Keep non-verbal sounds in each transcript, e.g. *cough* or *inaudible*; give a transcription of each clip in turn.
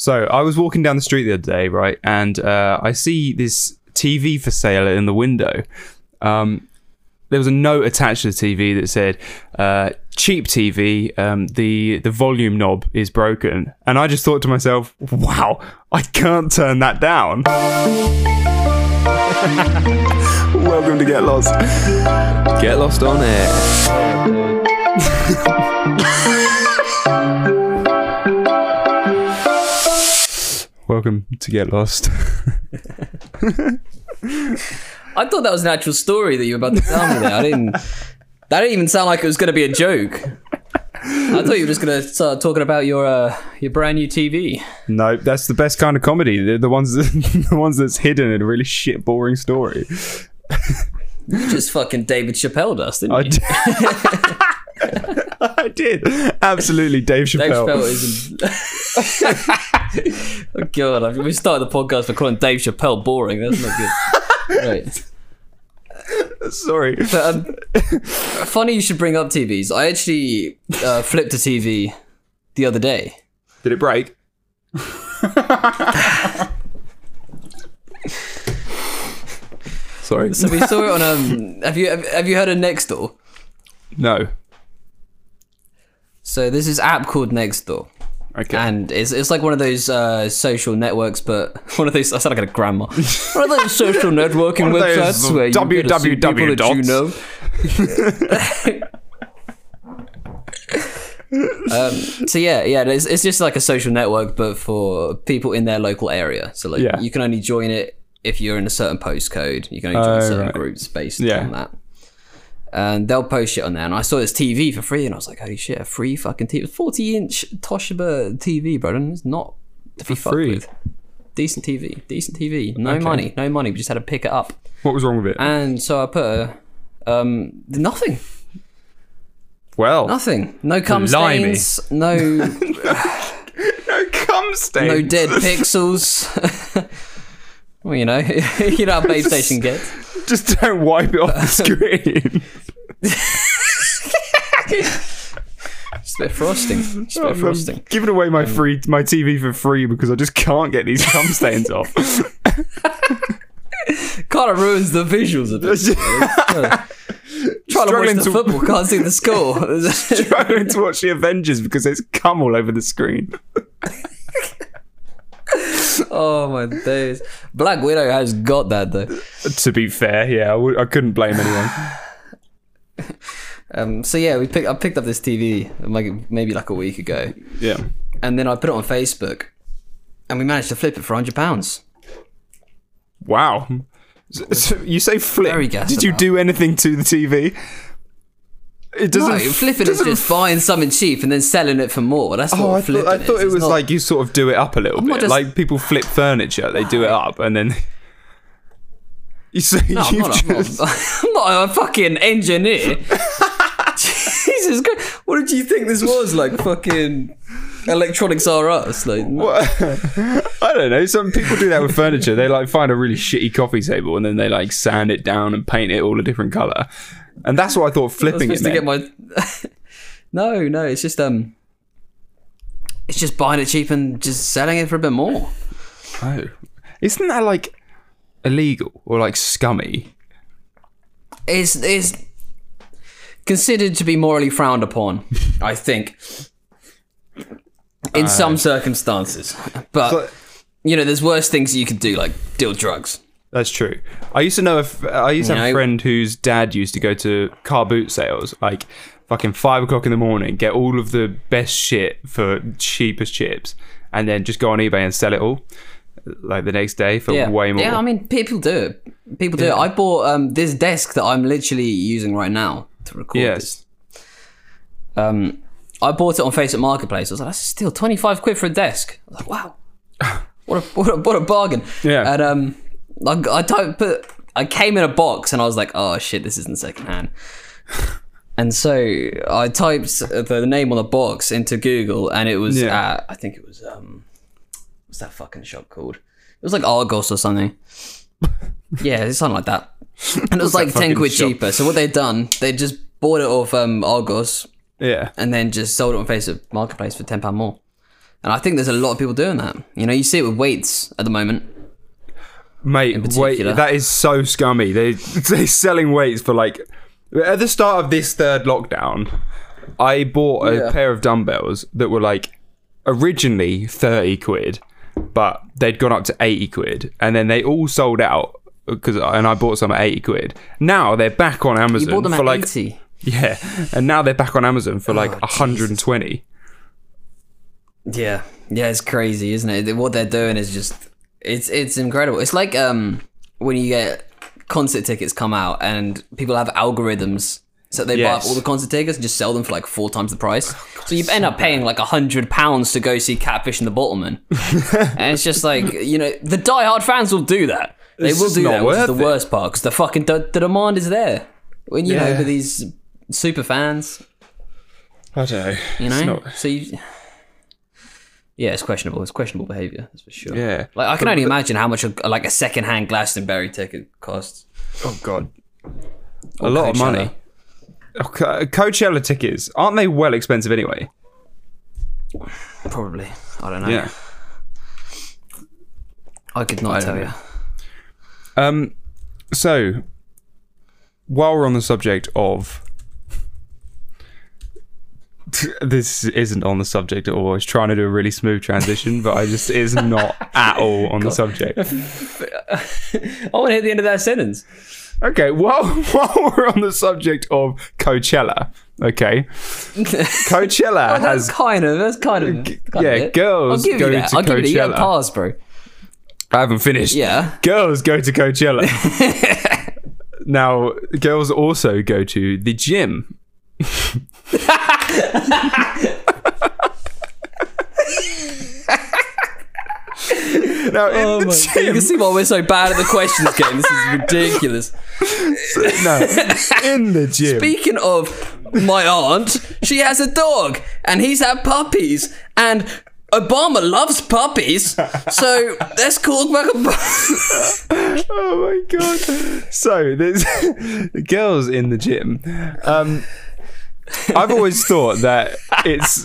So I was walking down the street the other day, right, and uh, I see this TV for sale in the window. Um, there was a note attached to the TV that said, uh, "Cheap TV. Um, the the volume knob is broken." And I just thought to myself, "Wow, I can't turn that down." *laughs* Welcome to Get Lost. Get lost on air. *laughs* Welcome to Get Lost. *laughs* I thought that was an actual story that you were about to tell me there. I didn't. That didn't even sound like it was going to be a joke. I thought you were just going to start talking about your uh, your brand new TV. no, that's the best kind of comedy. The, the ones that, *laughs* the ones that's hidden in a really shit, boring story. You just fucking David Chappelle dust, didn't I you? *laughs* *laughs* I did. Absolutely, Dave Dave Chappelle. Chappelle isn't. *laughs* oh god, I- we started the podcast by calling Dave Chappelle boring. That's not good. *laughs* right. Sorry. But, um, funny you should bring up TVs. I actually uh, flipped a TV the other day. Did it break? Sorry. So we saw it on um. Have you have, have you heard of Nextdoor? No. So this app called Nextdoor. Okay. And it's, it's like one of those uh, social networks, but *laughs* one of those. I sound like a grandma. one of those social *laughs* networking of those websites where you get to see people www that you know. *laughs* um, so yeah, yeah, it's, it's just like a social network, but for people in their local area. So like, Yeah. you can only join it if you're in a certain postcode. You can only join Oh, certain right. groups based Yeah. on that. And they'll post shit on there. And I saw this TV for free, and I was like, holy shit, a free fucking TV. 40 inch Toshiba TV, bro. And it's not to be fucked free? with. Decent TV. Decent TV. No money. No money. We just had to pick it up. What was wrong with it? And so I put a. Um, nothing. well, Nothing. No cum Blimey. stains. No, *laughs* no cum stain. no dead pixels. *laughs* *laughs* well, you know, *laughs* you know how Babe *laughs* Station gets. Just don't wipe it off the um, screen. *laughs* Just a bit frosting. Just a bit of oh, I'm frosting. giving away my um, free my TV for free because I just can't get these cum stains off. Kind of ruins the visuals a bit. Trying to watch the to- football, can't see the score. Struggling to watch the Avengers because there's cum all over the screen. *laughs* oh my days. Black Widow has got that though. To be fair, yeah, I w- I couldn't blame anyone. *sighs* Um, so yeah, we picked. I picked up this TV like maybe like a week ago, Yeah. and then I put it on Facebook, and we managed to flip it for hundred pounds. Wow. So, so *laughs* you say flip? Did you about. do anything to the TV? It doesn't. No, flipping is doesn't just buying something cheap and then selling it for more. That's oh, what Oh, I flipping thought, I is. thought it was not- like you sort of do it up a little not bit. just- Like people flip furniture, they do it up and then. *laughs* You say No, I'm, you've I'm, just. not, *laughs* I'm not a fucking engineer. *laughs* Jesus Christ. What did you think this was? Like fucking electronics are us. Like *laughs* I don't know. Some people do that with furniture. They like find a really shitty coffee table and then they like sand it down and paint it all a different color. And that's what I thought I flipping it to meant. get my *laughs* No, no, it's just um it's just buying it cheap and just selling it for a bit more. Oh. Isn't that like illegal or like scummy? It's it's considered to be morally frowned upon, I think. In some circumstances. But, But- you know, there's worse things you could do, like deal drugs. That's true. I used to know if I used to have You a friend whose dad used to go to car boot sales, like fucking five o'clock in the morning, get all of the best shit for cheapest chips, and then just go on eBay and sell it all, like the next day for Yeah. way more. Yeah, I mean, people do it. People do it. I bought um, this desk that I'm literally using right now to record Yes. this. Um, I bought it on Facebook Marketplace. I was like, that's still 25 quid for a desk. I was like, wow. *laughs* What a, what a, what a bargain. Yeah. And um, I, I don't put, I came in a box and I was like, oh shit, this isn't secondhand. And so I typed the name on the box into Google, and it was Yeah. at, I think it was um, what's that fucking shop called? It was like Argos or something. *laughs* yeah, it's something like that. And it was like ten quid shop? cheaper. So what they'd done, they just bought it off um, Argos yeah. and then just sold it on Facebook Marketplace for ten pound more. And I think there's a lot of people doing that. You know, you see it with weights at the moment. Mate, wait, that is so scummy. They *laughs* they're selling weights for like at the start of this third lockdown. I bought a Yeah. pair of dumbbells that were like originally thirty quid, but they'd gone up to eighty quid, and then they all sold out because and I bought some at eighty quid. Now they're back on Amazon for like 80. *laughs* yeah, and now they're back on Amazon for like Oh, hundred and twenty. Yeah, yeah, it's crazy, isn't it? What they're doing is just it's it's incredible. It's like um when you get concert tickets come out and people have algorithms. So they buy up all the concert tickets and just sell them for like four times the price. so you end up paying like a hundred pounds to go see Catfish and the Bottlemen. *laughs* and it's just like you know the diehard fans will do that. They It's will do that, which is the it. worst part because the fucking the, the demand is there. When you know Yeah. with these super fans, I don't know. you know, not- so you. Yeah, it's questionable. It's questionable behavior. That's for sure. Yeah. Like I can only imagine how much a, like a second-hand Glastonbury ticket costs. Oh god, a lot of money. Oh, Co- Coachella tickets aren't they well expensive anyway? Probably. I don't know. Yeah. I could not I tell don't you. Um. So, while we're on the subject of *laughs* this isn't on the subject at all. I was trying to do a really smooth transition, but I just is not *laughs* at all on the subject. *laughs* I want to hit the end of that sentence. Okay, while while we're on the subject of Coachella, okay, Coachella oh, That's has kind of. That's kind of. kind of yeah, it. girls I'll give go you that. to I'll give you that. You got Coachella. pass, bro. I haven't finished. Yeah. Girls go to Coachella. now, girls also go to the gym. *laughs* now, in Oh the my, gym, you can see why we're so bad at the questions game. This is ridiculous. *laughs* no, in the gym. Speaking of my aunt, she has a dog and he's had puppies and Obama loves puppies. So let's call back a oh my god! So there's the *laughs* girls in the gym. Um, I've always thought that it's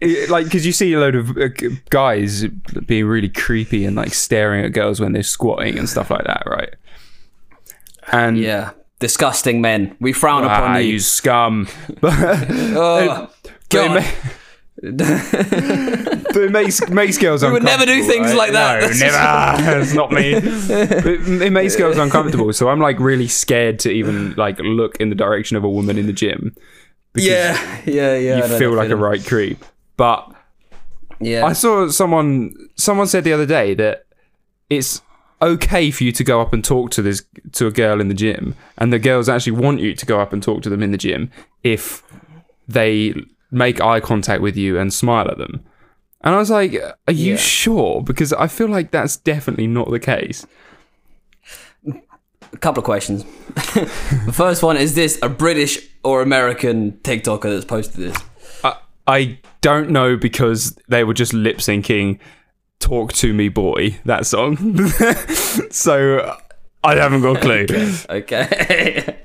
it, like because you see a load of uh, guys being really creepy and like staring at girls when they're squatting and stuff like that, right? And Yeah. Disgusting men. We frown ah, upon you you. scum. *laughs* But, Oh, God. but *laughs* it makes makes girls We would never do things right? like that. No, That's never. It's *laughs* not me. It, it makes girls uncomfortable, so I'm like really scared to even like look in the direction of a woman in the gym. Because yeah, yeah, yeah. you feel like a right creep. But Yeah. I saw someone someone said the other day that it's okay for you to go up and talk to this to a girl in the gym, and the girls actually want you to go up and talk to them in the gym if they make eye contact with you and smile at them. And I was like, "Are you Yeah. sure?" Because I feel like that's definitely not the case. A couple of questions. *laughs* the first one is this a British or American TikToker that's posted this? I, I don't know because they were just lip syncing "Talk to Me, Boy" that song. *laughs* so I haven't got a clue. *laughs* Okay.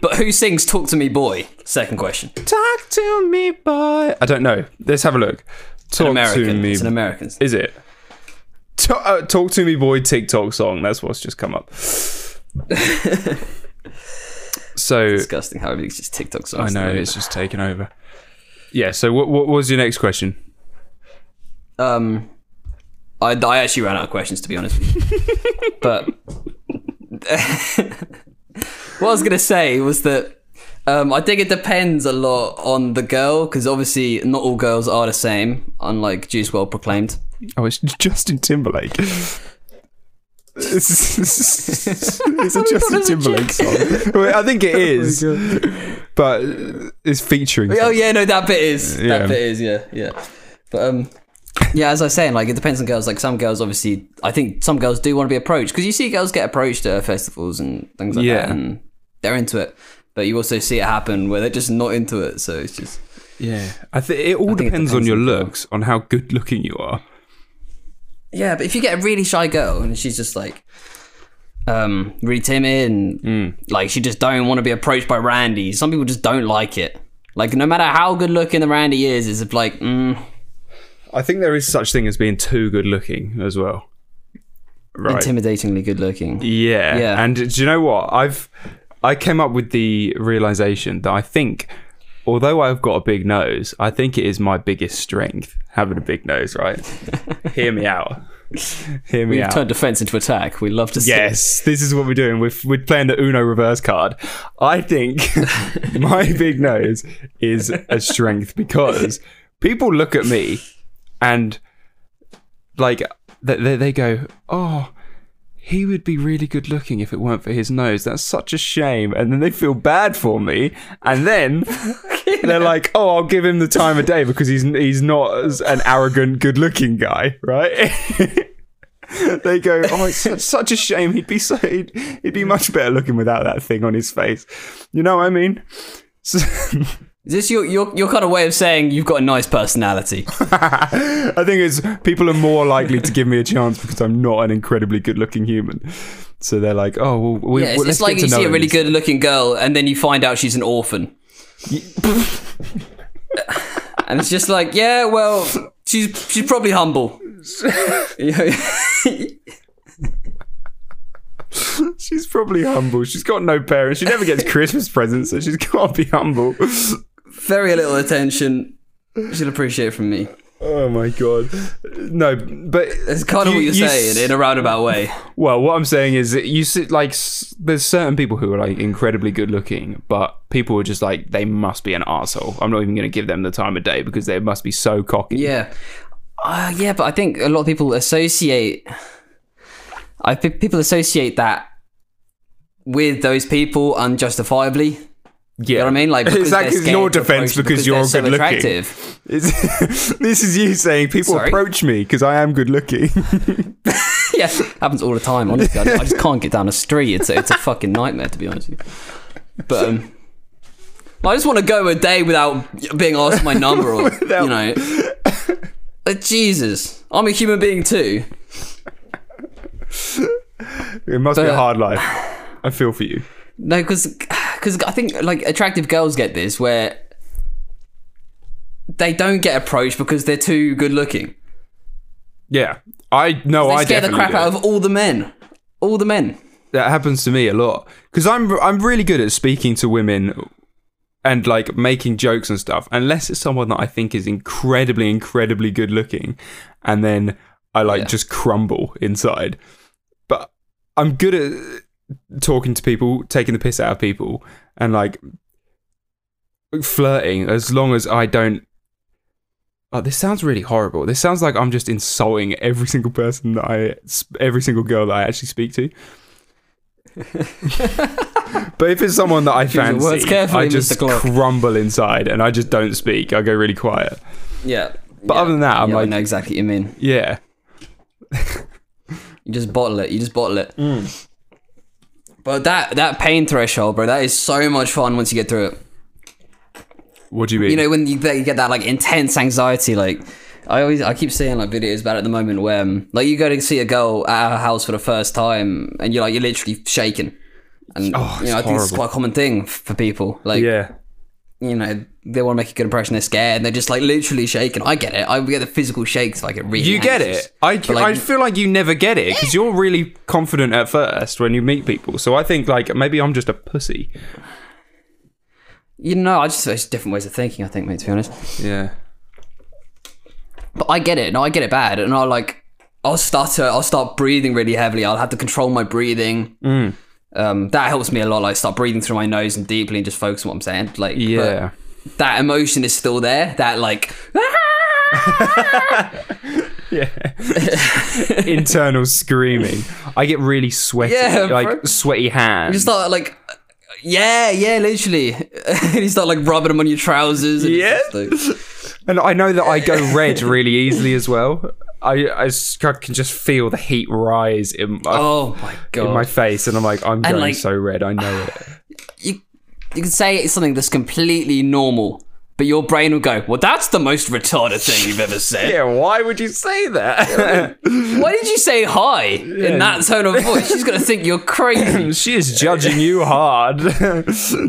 but who sings Talk to Me Boy? Second question. Talk to me, boy. I don't know. Let's have a look. Talk to me. It's an American. Is it? Uh, Talk to me, boy. TikTok song. That's what's just come up. *laughs* so Disgusting how everything's just TikTok songs. I know it's just taken over. Yeah. So what, what was your next question? Um, I, I actually ran out of questions to be honest. *laughs* but *laughs* what I was gonna say was that um, I think it depends a lot on the girl because obviously not all girls are the same. Unlike Juice WRLD proclaimed. Oh, it's *laughs* Justin Timberlake. *laughs* it's, a Justin Timberlake song. Well, I think it *laughs* is, but it's featuring. Oh yeah, no, that bit is Yeah. that bit is yeah, yeah. But um, yeah, as I was saying, like it depends on girls. Like some girls, obviously, I think some girls do want to be approached because you see girls get approached at festivals and things like Yeah. that, and they're into it. But you also see it happen where they're just not into it. So it's just Yeah, I think it all it depends, on your on the girl. looks, on how good looking you are. Yeah. But if you get a really shy girl and she's just like um really timid and Mm. like she just don't want to be approached by Randy. Some people just don't like it. Like no matter how good looking the Randy is, is like mm, I think there is such thing as being too good looking as well. Right. Intimidatingly good looking. Yeah. Yeah. And do you know what? I've I came up with the realization that I think although I've got a big nose, I think it is my biggest strength having a big nose, right? *laughs* Hear me out. Hear me out. We've out. turned defense into attack. We love to see. Yes, this is what we're doing. We're, we're playing the Uno reverse card. I think *laughs* my big nose is a strength because people look at me and like they, they, they go, oh, he would be really good looking if it weren't for his nose. That's such a shame. And then they feel bad for me. And then *laughs* they're like, oh, I'll give him the time of day because he's he's not as an arrogant, good looking guy, right? *laughs* they go, oh, it's such, such a shame. He'd be so he'd, he'd be much better looking without that thing on his face. You know what I mean? *laughs* So, Is this your, your your kind of way of saying you've got a nice personality? *laughs* I think it's people are more likely to give me a chance because I'm not an incredibly good looking human. So they're like, oh, well, we, Yeah, it's, well, it's like you to see a really good looking girl and then you find out she's an orphan. *laughs* and it's just like, yeah, well, she's she's probably humble. *laughs* She's probably humble. She's got no parents. She never gets Christmas presents, so she's got to be humble. Very little attention. She'll appreciate from me. Oh my god. No, but It's kind of You- what you're you saying s- in a roundabout way. well, what I'm saying is that you sit like s- there's certain people who are like incredibly good looking, but people are just like they must be an asshole. I'm not even going to give them the time of day because they must be so cocky. Yeah. Uh, yeah, but I think a lot of people associate. I think people associate that with those people unjustifiably. Yeah, You know what I mean? Like *laughs* because exactly. scared your defense approach because, you're so good looking. *laughs* this is you saying people Sorry? approach me because I am good looking. *laughs* yeah, happens all the time. Honestly, I, I just can't get down a street. It's a, it's a fucking nightmare to be honest. With you. But um, I just want to go a day without being asked my number or Without- you know. Uh, Jesus, I'm a human being too. it must be a hard life. *sighs* I feel for you. No, because I think like attractive girls get this where they don't get approached because they're too good looking. Yeah, I no, They I scare the crap do. out of all the men. All the men. that happens to me a lot because I'm I'm really good at speaking to women and like making jokes and stuff unless it's someone that I think is incredibly incredibly good looking and then I like Yeah. just crumble inside but I'm good at talking to people taking the piss out of people and like flirting as long as I don't Oh, this sounds really horrible. This sounds like I'm just insulting every single person that I, every single girl that I actually speak to. *laughs* but if it's someone that I your words fancy, carefully, I just crumble inside and I just don't speak. I go really quiet. Yeah. But other than that, I'm yeah, I like, know exactly what you mean. yeah, You just bottle it. You just bottle it. Mm. But that that pain threshold, bro, that is so much fun once you get through it. what do you mean? You know when you, you get that like intense anxiety, like I always I keep seeing like videos about it at the moment where um, like you go to see a girl at her house for the first time and you're like you're literally shaking. And Oh, you know, I think it's quite a common thing for people. Like yeah, you know, they want to make a good impression, they're scared, and they're just like literally shaking. I get it. I get the physical shakes Like it really you get anxious. it. I, like- I feel like you never get it because you're really confident at first when you meet people. So I think like maybe I'm just a pussy. You know, I just it's different ways of thinking, I think, mate, to be honest. Yeah. But I get it. No, I get it bad, and I'll like, I'll start to, I'll start breathing really heavily. I'll have to control my breathing. Mm. Um, that helps me a lot. Like, start breathing through my nose and deeply, and just focus on what I'm saying. Like, Yeah. that emotion is still there. That like, *laughs* Yeah. *laughs* Internal screaming. I get really sweaty. Yeah, like bro. sweaty hands. you start like, yeah, yeah, literally. and *laughs* you start like rubbing them on your trousers. And Yeah. like- And I know that I go red really easily as well. I, I can just feel the heat rise in my, oh my god. in my face, and I'm like, I'm going like- so red. I know it. *sighs* you you can say it's something that's completely normal, but your brain will go, "Well, that's the most retarded thing you've ever said." *laughs* Yeah, why would you say that? *laughs* Why did you say hi in that tone of voice? She's gonna think you're crazy. *clears throat* she is judging you hard. *laughs*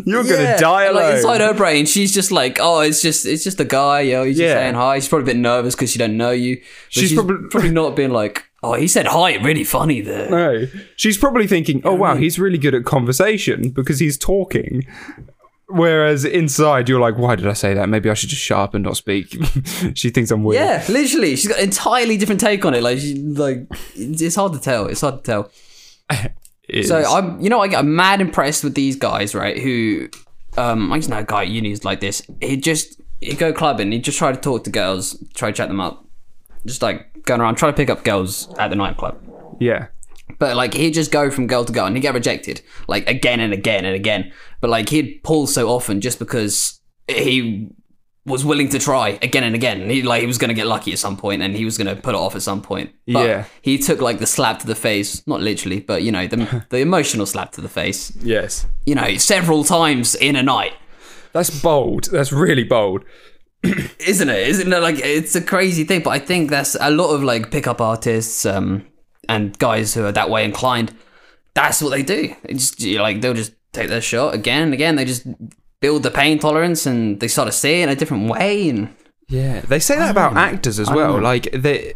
You're gonna die alone. Like inside her brain, she's just like, "Oh, it's just, it's just a guy, yo. He's just saying hi." She's probably a bit nervous because she don't know you. She's she's, probably- probably not being like, "Oh, he said hi, really funny there." No, she's probably thinking, "Oh wow, mm. he's really good at conversation because he's talking." Whereas inside, you're like, "Why did I say that? Maybe I should just shut up and not speak." *laughs* she thinks I'm weird. Yeah, literally, she's got an entirely different take on it. Like, she, like it's hard to tell. It's hard to tell. *laughs* So. I'm, you know, I get mad impressed with these guys, right? Who, um, I just know a guy at uni who's like this. He just he'd go clubbing. He'd just try to talk to girls, try to chat them up, just like going around trying to pick up girls at the nightclub. yeah, But like he'd just go from girl to girl and he'd get rejected like again and again and again. But like he'd pull so often just because he was willing to try again and again. He like he was gonna get lucky at some point and he was gonna put it off at some point. But Yeah. he took like the slap to the face, not literally, but you know, the *laughs* the emotional slap to the face, yes, you know, several times in a night. that's bold. That's really bold. *clears throat* Isn't it? Isn't it like it's a crazy thing? But I think that's a lot of like pickup artists um and guys who are that way inclined. That's what they do. They just you like they'll just take their shot again and again. They just build the pain tolerance and they sort of see it in a different way. And Yeah, they say that about actors as well. Like, they,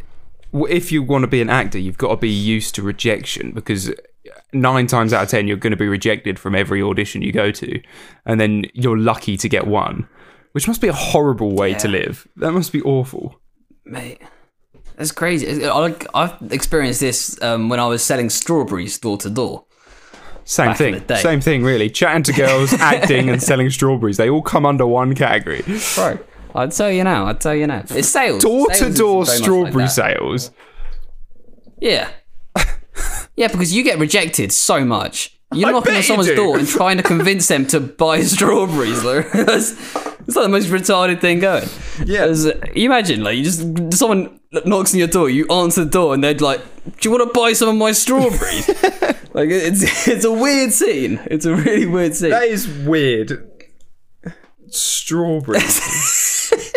if you want to be an actor, you've got to be used to rejection because nine times out of ten you're going to be rejected from every audition you go to, and then you're lucky to get one, which must be a horrible way to live. That must be awful. mate, that's crazy. I, I've experienced this um, when I was selling strawberries door to door. Same thing. Same thing, really. Chatting to girls, *laughs* acting, and selling strawberries. They all come under one category. Bro, I'd tell you now. I'd tell you now. It's sales. Door to door much like strawberry sales. Yeah. *laughs* yeah, because you get rejected so much. You're I knocking on someone's do. door and *laughs* trying to convince them to buy strawberries. Like, *laughs* that's, it's like the most retarded thing going. Yeah. There's- uh, you imagine, like, you just someone knocks on your door, you answer the door, and they're like, "Do you want to buy some of my strawberries?" *laughs* like, it's it's a weird scene. It's a really weird scene. That is weird.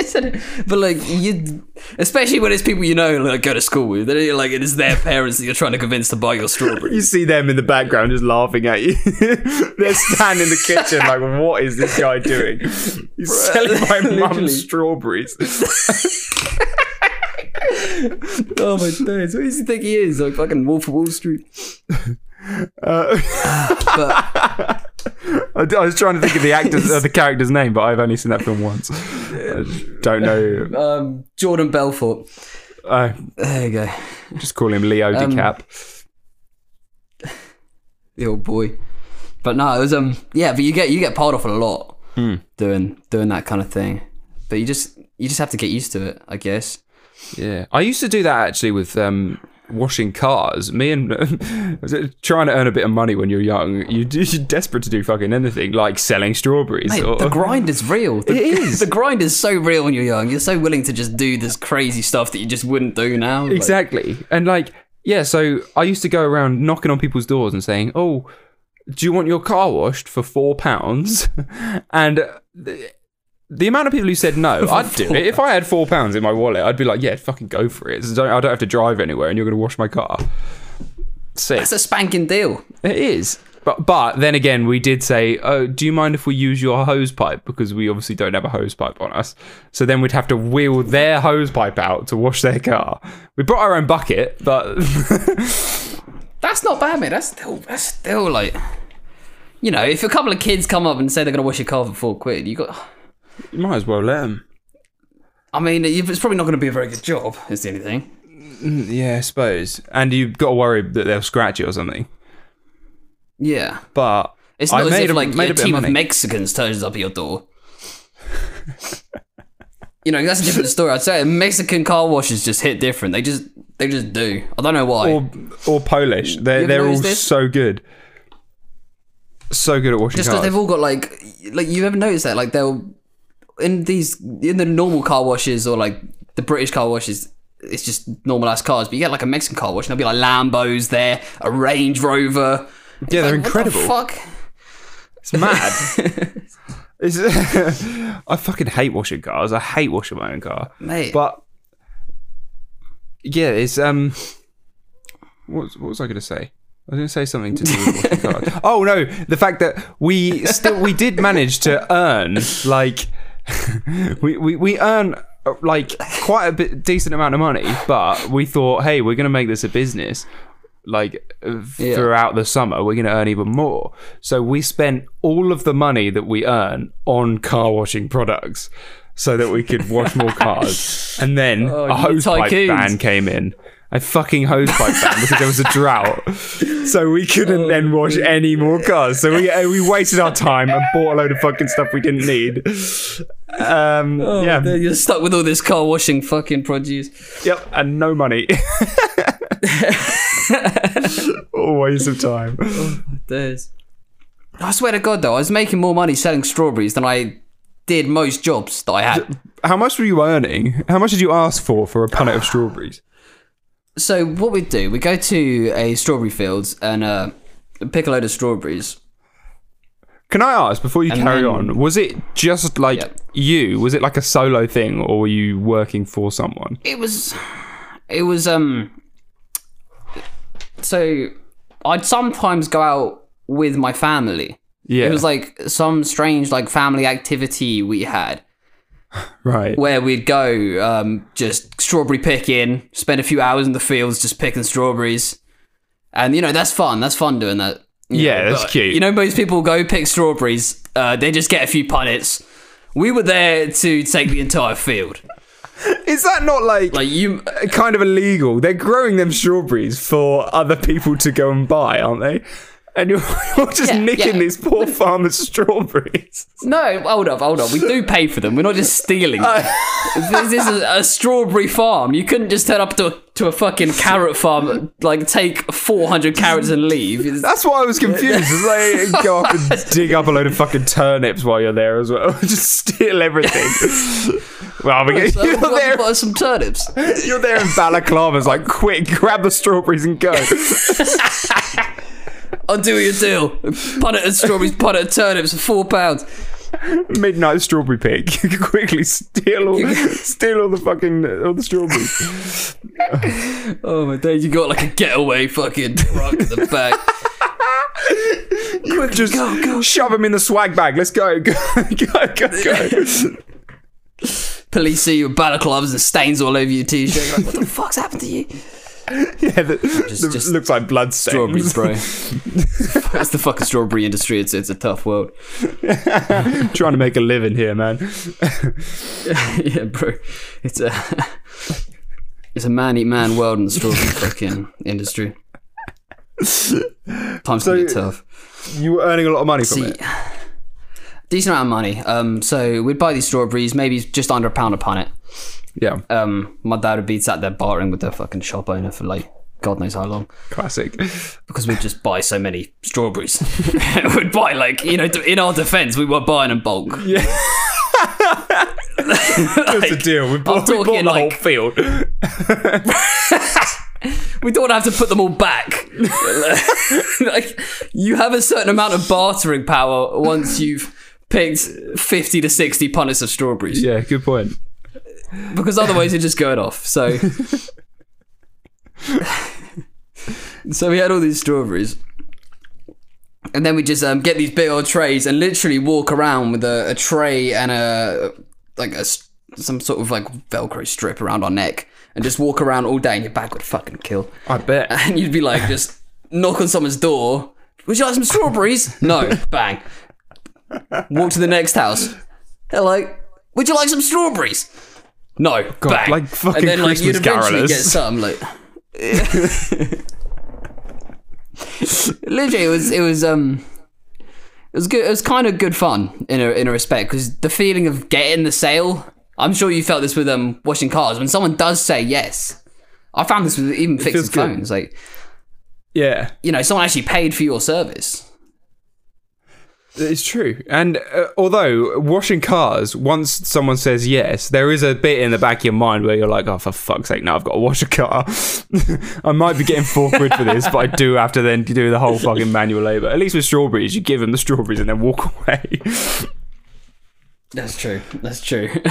Strawberry. but like you, especially when it's people you know, like go to school with, they're like it is their parents that you're trying to convince to buy your strawberries. You see them in the background just laughing at you. *laughs* They're standing in the kitchen like, what is this guy doing? *laughs* He's selling my mum's strawberries. *laughs* Oh my days! Who does he think he is? Like fucking Wolf of Wall Street. Uh, d- I was trying to think of the actor's, *laughs* uh, the character's name, but I've only seen that film once. I don't know. Um, Jordan Belfort. Uh, There you go. just call him Leo Um, DiCap. The old boy. But no, it was um yeah, but you get you get piled off a lot doing doing that kind of thing. But you just you just have to get used to it, I guess. Yeah, I used to do that actually with um, washing cars. Me and *laughs* trying to earn a bit of money when you're young. You, you're desperate to do fucking anything, like selling strawberries. Mate, or- the grind is real. The, It *laughs* is. The grind is so real when you're young. You're so willing to just do this crazy stuff that you just wouldn't do now. Like, Exactly. And like, yeah, so I used to go around knocking on people's doors and saying, "Oh, do you want your car washed for four pounds?" *laughs* and uh, the, amount of people who said no, *laughs* I'd do it. If I had four pounds in my wallet, I'd be like, "Yeah, fucking go for it. Don't, I don't have to drive anywhere, and you're going to wash my car." Sick. That's a spanking deal. It is. But but then again, we did say, "Oh, do you mind if we use your hose pipe because we obviously don't have a hose pipe on us?" So then we'd have to wheel their hose pipe out to wash their car. We brought our own bucket, but *laughs* That's not bad, mate. That's still that's still like you know, if a couple of kids come up and say they're gonna wash your car for four quid, you got you might as well let them. I mean, it's probably not going to be a very good job. Is the only thing. Mm, yeah, I suppose. And you've got to worry that they'll scratch it or something. Yeah, But it's I not as made if a- like made a a bit of team of. Mexicans turns up at your door. you know, that's a different story. I'd say Mexican car washes just hit different. They just they just do. I don't know why. or or Polish, they're they're all this? so good, so good at washing just because they've all got like like you ever noticed that like they'll in these in the normal car washes or like the British car washes it's just normal ass cars but you get like a Mexican car wash and there'll be like Lambos there a Range Rover yeah, they're Like, what the incredible. fuck It's mad. *laughs* It's, *laughs* I fucking hate washing cars. I hate washing my own car. Mate. But yeah, it's um. What, was- what was I going to say? I was going to say something to do with washing cars. *laughs* Oh no, the fact that we still we did manage to earn like *laughs* we we, we earn uh, like quite a bit decent amount of money, but we thought, hey, we're going to make this a business. Like uh, Yeah. throughout the summer, we're going to earn even more. So we spent all of the money that we earn on car washing products, so that we could wash more cars. *laughs* And then Oh, a hose pipe ban came in. A fucking hose pipe ban because there was a drought, *laughs* so we couldn't Oh, then wash any more cars. So we uh, we wasted our time and bought a load of fucking stuff we didn't need. Um, Oh, yeah, You're stuck with all this car washing fucking produce. yep, and no money. *laughs* Always of time. *laughs* There's. I swear to God, though, I was making more money selling strawberries than I did most jobs that I had. How much were you earning? How much did you ask for for a punnet of strawberries? So what we do, we go to a strawberry field and uh, pick a load of strawberries. Can I ask before you And carry then- on? Was it just like you? Was it like a solo thing, or were you working for someone? It was, it was um. So, I'd sometimes go out with my family. Yeah, It was like some strange like family activity we had *laughs* right. where we'd go um, just strawberry picking, spend a few hours in the fields just picking strawberries, and you know that's fun. That's fun doing that. you Yeah, know, that's but, cute. You know, most people go pick strawberries. Uh, they just get a few punnets. We were there to take the entire field. *laughs* Is that not like, Like you, kind of illegal? They're growing them strawberries for other people to go and buy, aren't they? And you're, *laughs* you're just Yeah, nicking yeah. these poor *laughs* farmers' strawberries. no, hold up, hold up. We do pay for them. We're not just stealing. them. this is a, a strawberry farm. You couldn't just turn up to a, to a fucking carrot farm, like take four hundred carrots and leave. It's- That's why I was confused. It's like *laughs* go up and dig up a load of fucking turnips while you're there as well. just steal everything. well, we So, you're we got to there. buy some turnips. You're there in balaclavas, like quick, grab the strawberries and go. I'll do your deal. Punnet and strawberries, *laughs* punnet and turnips for four pounds. Midnight strawberry pick. *laughs* You can quickly steal all, steal all the fucking all the strawberries. *laughs* Oh my days, you got like a getaway fucking truck in the back. Quick, Just go, go. shove him in the swag bag. Let's go, go, go, go, go. Police see you with balaclavas and stains all over your t-shirt. You're like, what the fuck's happened to you? *laughs* Yeah, the, the- just looks like blood stains. Strawberries, bro. *laughs* That's the fucking strawberry industry. It's it's a tough world. *laughs* Trying to make a living here, man. yeah, bro. It's a it's a man eat man world in the strawberry fucking industry. Times can get tough. You were earning a lot of money from See, it. decent amount of money. Um, so we'd buy these strawberries, maybe just under a pound a punnet. Yeah, Um, my dad would be sat there bartering with the fucking shop owner for like God knows how long classic. because we'd just buy so many strawberries. *laughs* we'd buy like you know, in our defense, we were buying in bulk. Yeah. *laughs* That's a deal. We bought, we bought the whole field. *laughs* We don't have to put them all back. like you have a certain amount of bartering power once you've picked fifty to sixty punnets of strawberries. Yeah, good point. Because otherwise you're just going off. So, *laughs* so we had all these strawberries, and then we just um, get these big old trays and literally walk around with a, a tray and a like a some sort of like Velcro strip around our neck, and just walk around all day, and your back would fucking kill. I bet. *laughs* And you'd be like, just knock on someone's door. Would you like some strawberries? No. *laughs* Bang. Walk to the next house. Hello. Would you like some strawberries? No. bang. like fucking and then like you'd eventually carolers. get some like. *laughs* Literally, it was it was um. It was good. It was kind of good fun in a in a respect because the feeling of getting the sale. I'm sure you felt this with um washing cars when someone does say yes. I found this with even fixing feels good. phones. Like Yeah, you know, someone actually paid for your service. It's true. And uh, although washing cars, once someone says yes, there is a bit in the back of your mind where you're like, oh, for fuck's sake, now I've got to wash a car. *laughs* I might be getting four quid for this, but I do have to then do the whole fucking manual labour. At least with strawberries, you give them the strawberries and then walk *laughs* away. That's true. That's true. *laughs*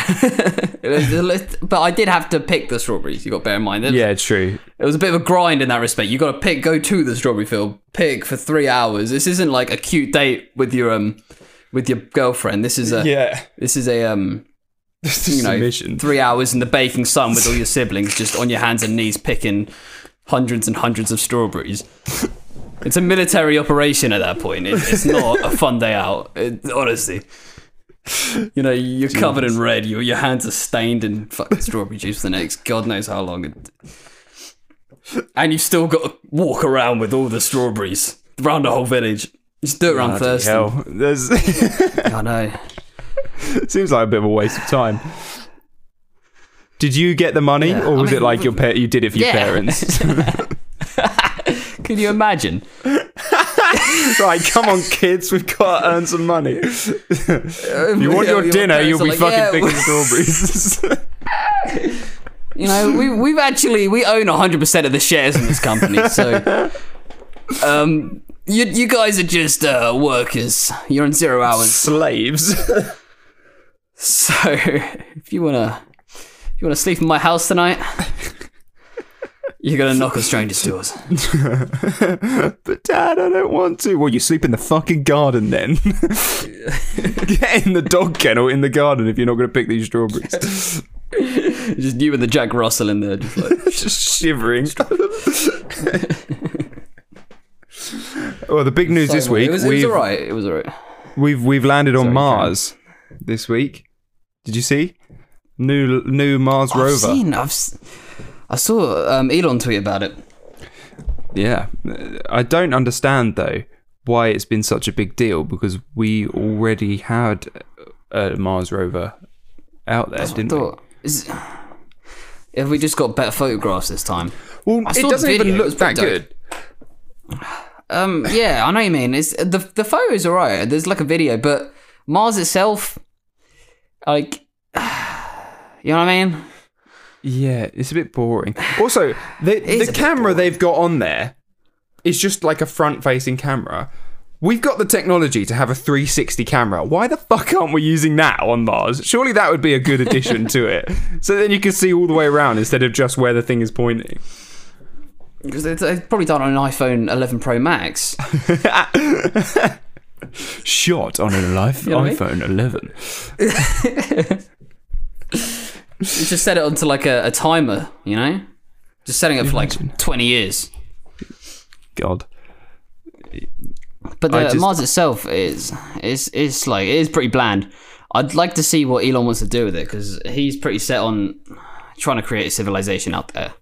but I did have to pick the strawberries. You got to bear in mind. It was, Yeah, it's true. it was a bit of a grind in that respect. You got to pick, go to the strawberry field, pick for three hours. This isn't like a cute date with your um, with your girlfriend. This is a Yeah. this is a um, *laughs* This you is know, a mission. three hours in the baking sun with all your siblings, just on your hands and knees picking hundreds and hundreds of strawberries. It's a military operation at that point. It, it's not a fun day out. It, honestly, you know, you're covered in red. Your your hands are stained in fucking strawberry juice for the next god knows how long. And you've still got to walk around with all the strawberries around the whole village. Just do it around Thurston. hell. There's *laughs* *laughs* I know. seems like a bit of a waste of time. Did you get the money, Yeah, or I was mean, it like your *laughs* pa- you did it for your parents? Can you imagine? *laughs* right, come on, kids, we've got to earn some money. *laughs* you want your Your dinner, you'll be like, fucking "Yeah, picking strawberries. *laughs* You know, we we've actually we own hundred percent of the shares in this company, so um, you you guys are just uh, workers. You're on zero hours. Slaves. So if you wanna if you wanna sleep in my house tonight, you're gonna knock on strangers' doors. *laughs* but Dad, I don't want to. Well, you sleep in the fucking garden then. *laughs* Get in the dog kennel in the garden if you're not going to pick these strawberries. *laughs* Just you and the Jack Russell in there, just like Just shivering. well, the big news this week It was, it was we've, alright. It was alright. we've we've landed on Sorry, Mars this week. Did you see new new Mars I've rover? seen. I've. s- I saw um, Elon tweet about it. Yeah, I don't understand though why it's been such a big deal because we already had a Mars rover out there, I didn't we? thought, is, *sighs* have we just got better photographs this time? Well, it doesn't even video, look that good. Um, yeah, I know what you mean. It's the the photos are alright. There's like a video, but Mars itself, like, *sighs* you know what I mean? Yeah, it's a bit boring. *laughs* Also, the the camera they've got on there is just like a front-facing camera. We've got the technology to have a 360 camera. Why the fuck aren't we using that on Mars? Surely that would be a good addition to it. *laughs* So then you can see all the way around instead of just where the thing is pointing. Because they've probably done on an iPhone 11 Pro Max. *laughs* Shot on a live know what I mean? iPhone 11. Just set it onto like a, a timer, you know? Just setting it for like 20 years. God. But I the just- Mars itself is is is like it is pretty bland. I'd like to see what Elon wants to do with it because he's pretty set on trying to create a civilization out there.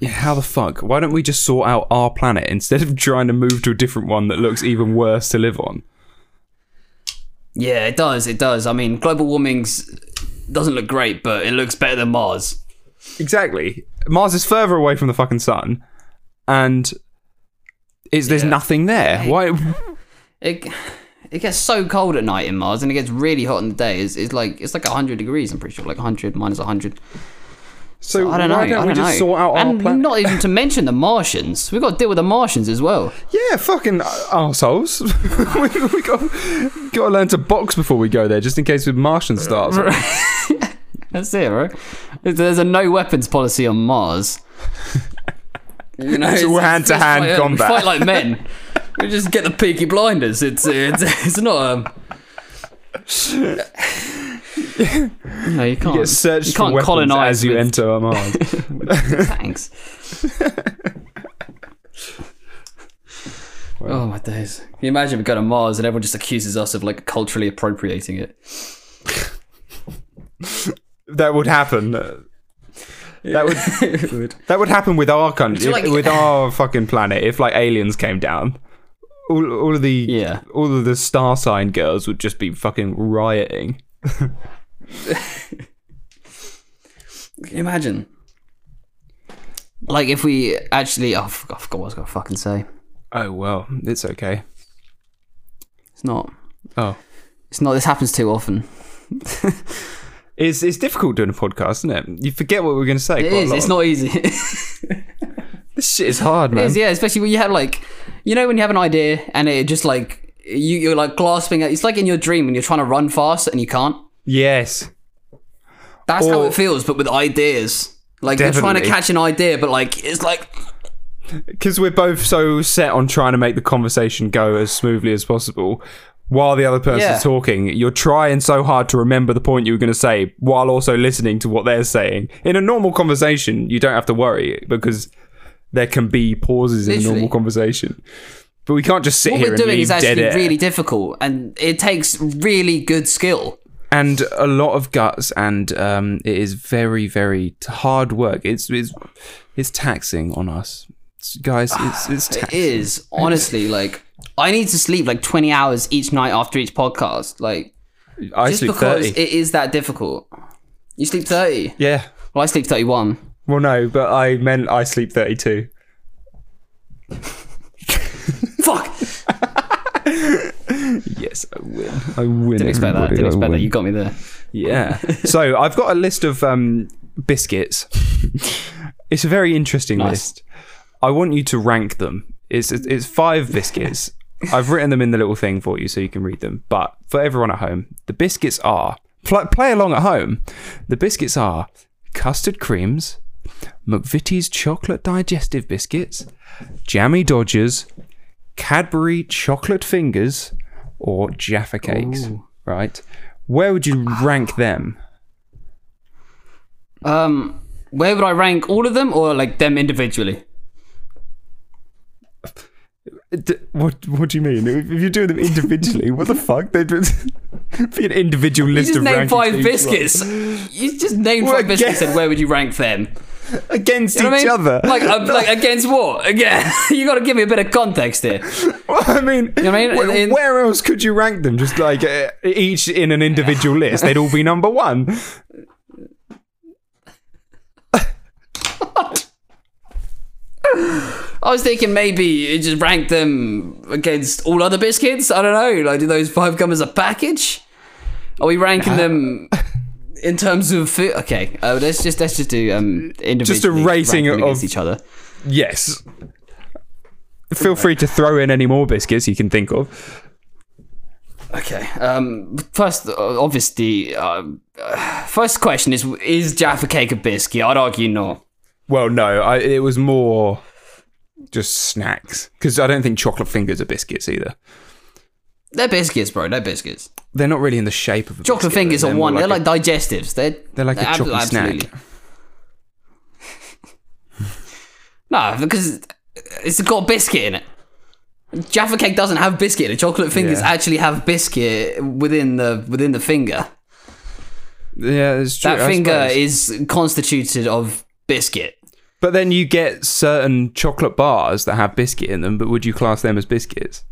Yeah, how the fuck? Why don't we just sort out our planet instead of *laughs* trying to move to a different one that looks even worse to live on? Yeah, it does. It does. I mean, global warming's doesn't look great, but it looks better than Mars. Exactly. Mars is further away from the fucking sun, and it's, there's Yeah. nothing there. Why? It it gets so cold at night in Mars, and it gets really hot in the day. It's, it's like it's like hundred degrees. I'm pretty sure, like hundred minus hundred. So I don't know. why don't I don't just know. sort out our and not even to mention the Martians. We've got to deal with the Martians as well. yeah, fucking assholes. *laughs* we, we got got to learn to box before we go there, just in case the Martian starts. *laughs* That's it, right? There's a no weapons policy on Mars. *laughs* You know, all hand-to-hand combat. Fight like men. We just get the Peaky Blinders. It's it's it's not um. No, you can't. Get searched you can't weapons colonize as you with enter Mars. *laughs* tanks. *laughs* Oh my days! Can you imagine we go to Mars and everyone just accuses us of like culturally appropriating it? *laughs* that would happen. That would that would happen with our country, like- with our fucking planet. If like aliens came down, all, all of the Yeah. all of the star sign girls would just be fucking rioting. Can you imagine? Like if we actually, oh, I forgot, I forgot what I was gonna fucking say. Oh well, it's okay. It's not. Oh, It's not. This happens too often. *laughs* it's it's difficult doing a podcast, isn't it? You forget what we're going to say. It is. It's not easy. *laughs* This shit is hard, man. is, yeah. Especially when you have like, you know, when you have an idea and it just like you, you're like grasping at. It's like in your dream when you're trying to run fast and you can't. Yes. That's how it feels, but with ideas. Like you're trying to catch an idea, but like it's like Because we're both so set on trying to make the conversation go as smoothly as possible. While the other person's Yeah. talking, you're trying so hard to remember the point you were going to say while also listening to what they're saying. In a normal conversation, you don't have to worry because there can be pauses in a normal conversation. But we can't just sit what here we're and doing is actually really difficult, and it takes really good skill. And a lot of guts, and um, it is very, very hard work. It's it's it's taxing on us, guys. It's it's *sighs* taxing. is honestly like I need to sleep like twenty hours each night after each podcast, like I just because thirty. it is that difficult. You sleep thirty. yeah. Well, I sleep thirty-one. Well, no, but I meant I sleep thirty-two. *laughs* Fuck! *laughs* Yes, I win. I win. Didn't expect that. Didn't expect that. You got me there. Yeah. *laughs* so I've got a list of um, biscuits. *laughs* it's a very interesting Nice. list. I want you to rank them. It's it's five biscuits. *laughs* I've written them in the little thing for you so you can read them. But for everyone at home, the biscuits are pl- play along at home. The biscuits are custard creams, McVitie's chocolate digestive biscuits, jammy Dodgers, Cadbury chocolate fingers, or Jaffa cakes. Right? Where would you rank them? Um, where would I rank all of them, or like them individually? D- What What do you mean? If you're doing them individually, what the fuck? They'd be be an individual You list just of named ranking five things, biscuits. You just named Well, five biscuits. again- And where would you rank them? *laughs* against You know each I mean? other. Like, uh, *laughs* like against what? Again, *laughs* you got to give me a bit of context here. Well, I mean, know I mean? where, In- where else could you rank them? Just like uh, each in an individual list, they'd all be number one. I was thinking maybe you just rank them against all other biscuits. I don't know. Like, do those five come as a package? Are we ranking them in terms of food? Okay, uh, let's just let's just do um individually rank rating them against of- each other. Yes. Feel free to throw in any more biscuits you can think of. Okay. Um. First, uh, obviously, um, uh, first question is: Is Jaffa cake a biscuit? I'd argue not. Well, no, I, it was more just snacks because I don't think chocolate fingers are biscuits either. They're biscuits, bro. They're biscuits. They're not really in the shape of a Chocolate biscuit, fingers they're are one. they're a- like digestives. They're They're like a chocolate snack. *laughs* No, because it's got biscuit in it. Jaffa cake doesn't have biscuit. The chocolate fingers Yeah. actually have biscuit within the within the finger. Yeah, it's true. That I finger suppose. is constituted of biscuit. But then you get certain chocolate bars that have biscuit in them, but would you class them as biscuits?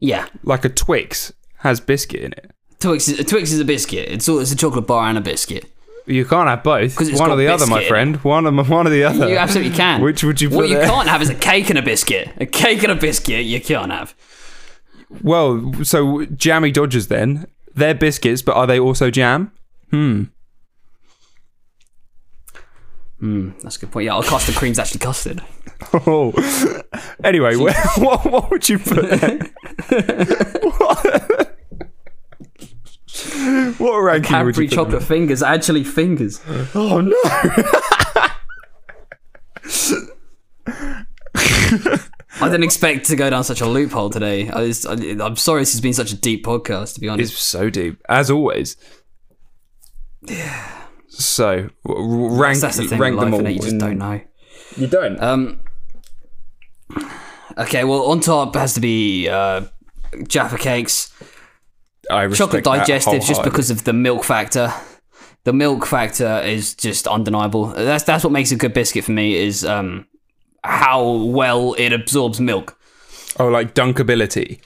Yeah, Like a Twix has biscuit in it. Twix is, Twix is a biscuit. It's all, it's a chocolate bar and a biscuit. You can't have both. 'Cause it's One or the other, my friend. One or one or the other. You absolutely can. *laughs* Which would you put What you there? can't have is a cake and a biscuit. A cake and a biscuit you can't have. Well, so jammy Dodgers then. They're biscuits, but are they also jam? Hmm. Hmm, that's a good point. Yeah, our custard cream's actually custard. Oh. *laughs* anyway, where, *laughs* *laughs* what, what would you put there? what, what ranking would Cadbury you put chocolate fingers, actually fingers. Oh no! I didn't expect to go down such a loophole today. I was, I, I'm sorry this has been such a deep podcast, to be honest. It's so deep, as always. So w- w- rank That's the thing rank with them life, all. You just don't know. You don't. Um, okay, well, on top has to be uh, Jaffa cakes. I chocolate respect that digestives just because of the milk factor. The milk factor is just undeniable. That's that's what makes a good biscuit for me is um, how well it absorbs milk. Oh, like dunkability.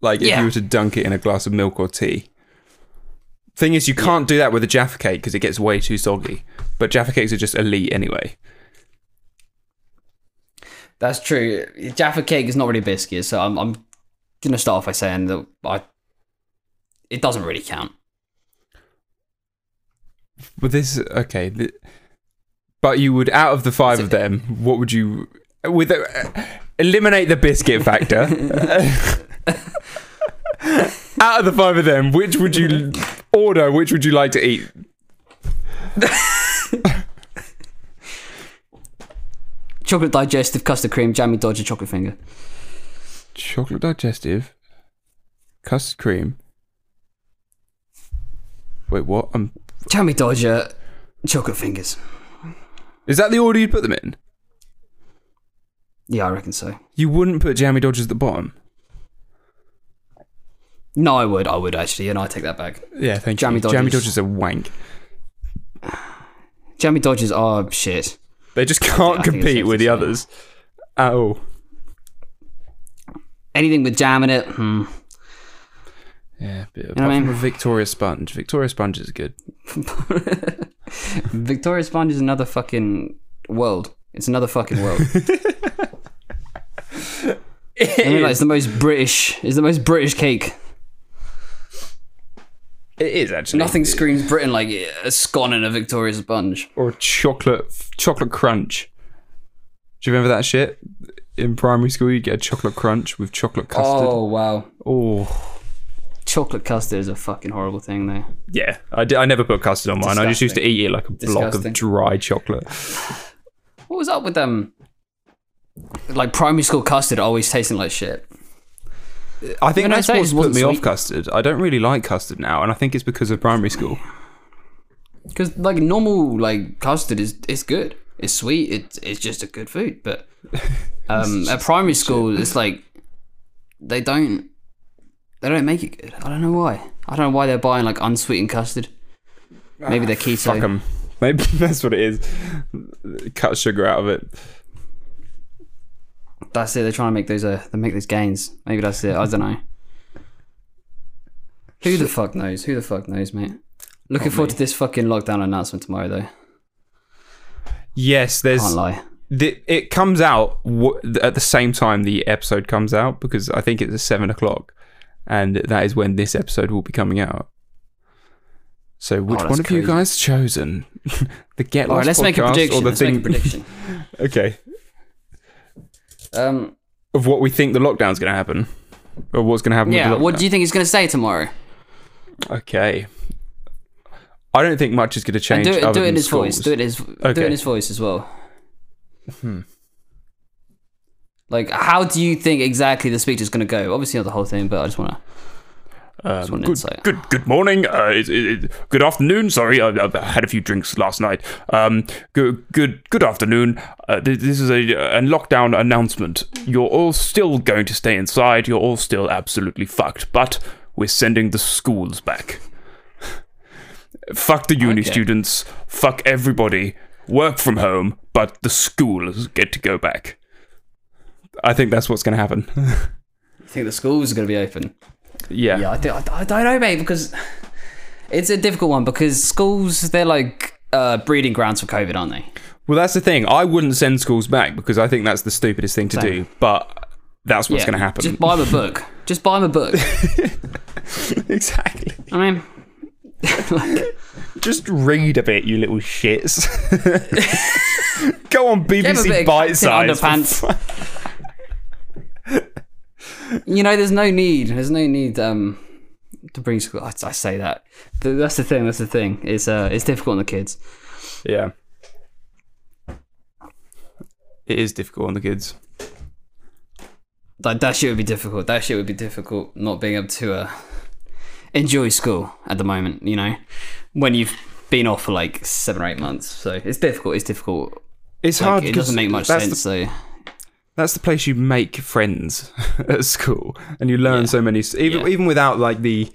Like if Yeah. you were to dunk it in a glass of milk or tea. Thing is, you can't do that with a Jaffa cake because it gets way too soggy. But Jaffa cakes are just elite anyway. That's true. Jaffa cake is not really a biscuit, so I'm, I'm gonna start off by saying that I it doesn't really count. But this, okay. but you would, out of the five of them, what would you, with uh, eliminate the biscuit factor? *laughs* *laughs* Out of the five of them, which would you order? Which would you like to eat? *laughs* Chocolate digestive, custard cream, jammy dodger, chocolate finger. Chocolate digestive, custard cream. Wait, what? Um, Jammy dodger, chocolate fingers. is that the order you'd put them in? Yeah, I reckon so. You wouldn't put jammy dodgers at the bottom. No, I would. I would actually, and I take that back. Yeah, thank Jammy you. Jammy Dodgers. dodgers are wank. *sighs* Jammy dodgers are shit. They just can't compete with the say. others at all. Anything with jam in it, hmm. Yeah, but apart know I from mean? a Victoria sponge, Victoria sponge is good. *laughs* Victoria Sponge is another fucking world. It's another fucking world. *laughs* I mean, like, it's the most British. It's the most British cake. It is actually Nothing screams Britain like a scone and a Victoria Sponge. or chocolate chocolate crunch. Do you remember that shit? In primary school, you'd get a chocolate crunch with chocolate custard. Oh wow, Oh, chocolate custard is a fucking horrible thing, though. yeah. I, di- I never put custard on mine. I just used to eat it like a block Disgusting. of dry chocolate. What was up with them? Like primary school custard always tasting like shit. I think When that's what's put me off custard. I don't really like custard now, and I think it's because of primary school. *laughs* Because like normal like custard is it's good. It's sweet. It's it's just a good food. But *laughs* um, at primary school, it's like they don't they don't make it good. I don't know why. I don't know why they're buying like unsweetened custard. Maybe they're keto. Fuck 'em. Maybe *laughs* that's what it is. Cut sugar out of it. That's it. They're trying to make those uh they make those gains. Maybe that's it. I don't know. Who the fuck knows? Who the fuck knows, mate? Looking forward to this fucking lockdown announcement tomorrow, though. Yes, there's. Can't lie. The, it comes out w- at the same time the episode comes out because I think it's at seven o'clock, and that is when this episode will be coming out. So, which Oh, one have you guys chosen? *laughs* the Get All right, let's make a prediction. or the Let's thing? make a prediction. *laughs* okay, Um, of what we think the lockdown's going to happen, or what's going to happen. yeah. What do you think he's going to say tomorrow? Okay, I don't think much is going to change. And do it. Do it in his voice. Do it in his. Do it in his voice as well. Hmm. Like, how do you think exactly the speech is going to go? Obviously, not the whole thing, but I just want to. Um, good, good, good morning. Uh, it, it, good afternoon. Sorry, I, I've had a few drinks last night. Um, good, good, good afternoon. Uh, th- this is a, a lockdown announcement. You're all still going to stay inside. You're all still absolutely fucked. But we're sending the schools back. Fuck the uni Okay. students. Fuck everybody. Work from home, but the schools get to go back. I think that's what's going to happen. *laughs* You think the schools are going to be open? Yeah. Yeah, I, do, I, I don't know, mate, because it's a difficult one because schools they're like uh, breeding grounds for COVID, aren't they? Well, that's the thing. I wouldn't send schools back because I think that's the stupidest thing to Same. do. But that's what's Yeah, going to happen. Just buy them a book. *laughs* Just buy them a book. *laughs* exactly. I mean, *laughs* like, Just read a bit, you little shits. Go on Give 'em a bit BBC Bitesize. Underpants. You know, there's no need. There's no need um, to bring school. I, I say that. Th- That's the thing. That's the thing. It's uh, it's difficult on the kids. Yeah. It is difficult on the kids. Like that shit would be difficult. That shit would be difficult. Not being able to uh, enjoy school at the moment. You know, when you've been off for like seven or eight months. So it's difficult. It's difficult. It's Like, hard it doesn't make much sense. The, so that's the place you make friends *laughs* at school, and you learn so many. Even Yeah. even without like the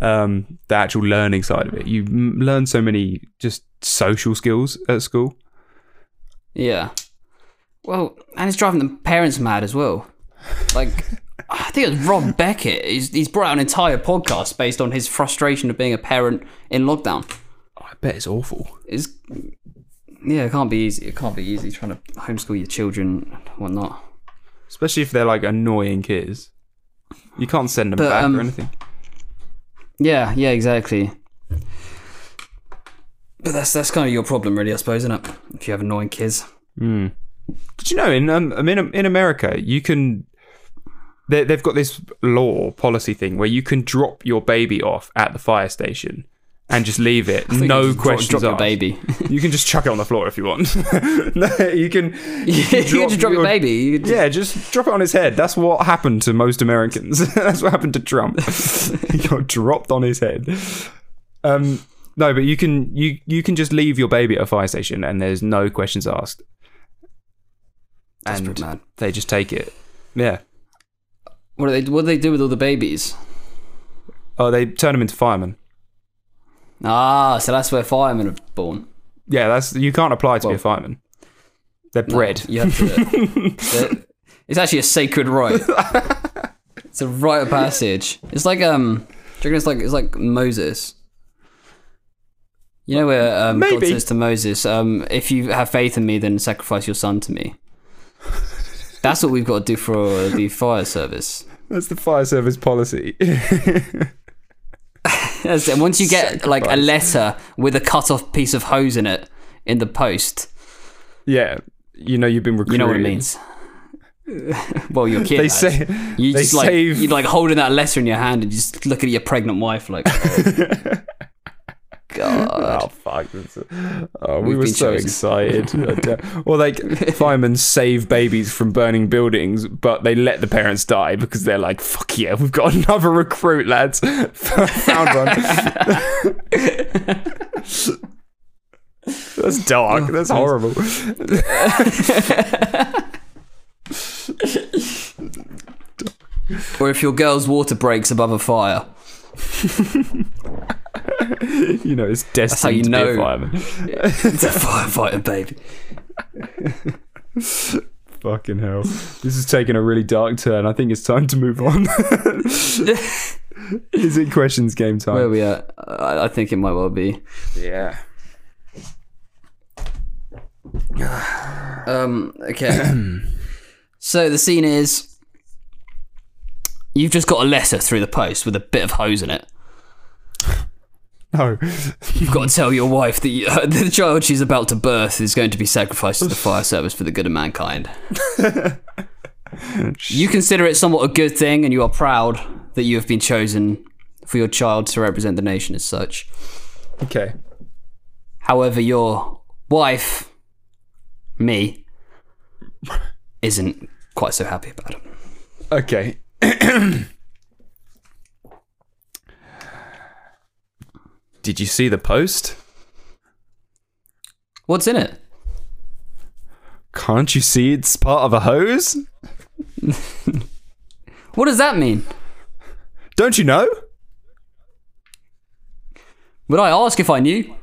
um the actual learning side of it, you m- learn so many just social skills at school. Yeah. Well, and it's driving the parents mad as well. Like, *laughs* I think it's Rob Beckett. He's, he's brought out an entire podcast based on his frustration of being a parent in lockdown. I bet it's awful. It's, yeah, it can't be easy. It can't be easy trying to homeschool your children and whatnot. Especially if they're like annoying kids. You can't send them But, back um, or anything. Yeah, yeah, exactly. But that's that's kind of your problem, really, I suppose, isn't it? If you have annoying kids. Did you know in um, I mean in America you can they, they've got this law policy thing where you can drop your baby off at the fire station and just leave it. No drop- questions Drop, asked. baby. *laughs* You can just chuck it on the floor if you want. *laughs* no, you can. *laughs* you can just drop your baby. You just- Yeah, just drop it on his head. That's what happened to most Americans. That's what happened to Trump. he got dropped on his head. Um, no, but you can you you can just leave your baby at a fire station and there's no questions asked. That's and mad. they just take it. Yeah. What do they? What do they do with all the babies? Oh, they turn them into firemen. Ah, so that's where firemen are born. Yeah, that's you can't apply to be a fireman. They're bred. You have to. *laughs* it's actually a sacred right. it's a rite of passage. It's like um, do it's like it's like Moses. You know where um, God says to Moses, um, "If you have faith in me, then sacrifice your son to me." That's what we've got to do for the fire service. That's the fire service policy. *laughs* *laughs* Once you get like a letter with a cut off piece of hose in it in the post, yeah, you know you've been recruited. you know what it means. *laughs* well, your kid. They has. say You just like save- you like holding that letter in your hand and just look at your pregnant wife like, *laughs* oh, God. Oh fuck! This- Oh, we We've were so chosen. excited. or like firemen save babies from burning buildings, but they let the parents die because they're like, "Fuck yeah, we've got *laughs* another recruit, lads." *laughs* Found one. *laughs* That's dark. Oh, That's horrible. Or if your girl's water breaks above a fire, *laughs* You know, it's destined how you to be know. a fireman. it's a firefighter, baby. *laughs* Fucking hell. This is taking a really dark turn. I think it's time to move on. *laughs* is it questions game time? Where are we at? I, I think it might well be. yeah. *sighs* Um. Okay. *clears throat* so the scene is you've just got a letter through the post with a bit of hose in it. *laughs* No. You've got to tell your wife that you, *laughs* the child she's about to birth is going to be sacrificed to the *laughs* fire service for the good of mankind. you consider it somewhat a good thing, and you are proud that you have been chosen for your child to represent the nation as such. Okay. However, your wife, me, isn't quite so happy about it. Okay. *clears throat* Did you see the post? What's in it? Can't you see it's part of a hose? *laughs* What does that mean? Don't you know? Would I ask if I knew?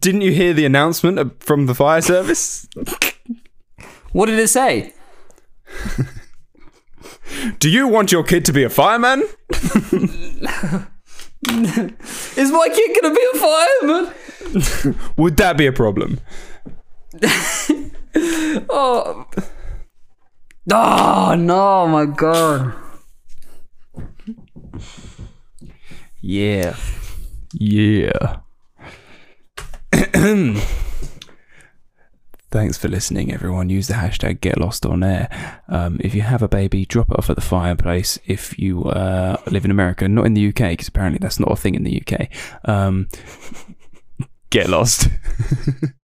Didn't you hear the announcement from the fire service? *laughs* What did it say? *laughs* Do you want your kid to be a fireman? Is my kid gonna be a fireman? *laughs* Would that be a problem? *laughs* Oh. Oh no, my god. Yeah. Yeah. *clears throat* Thanks for listening, everyone. Use the hashtag Get Lost on Air. Um, if you have a baby, drop it off at the fireplace. If you uh, live in America, not in the UK, because apparently that's not a thing in the UK. Um, *laughs* get lost. *laughs*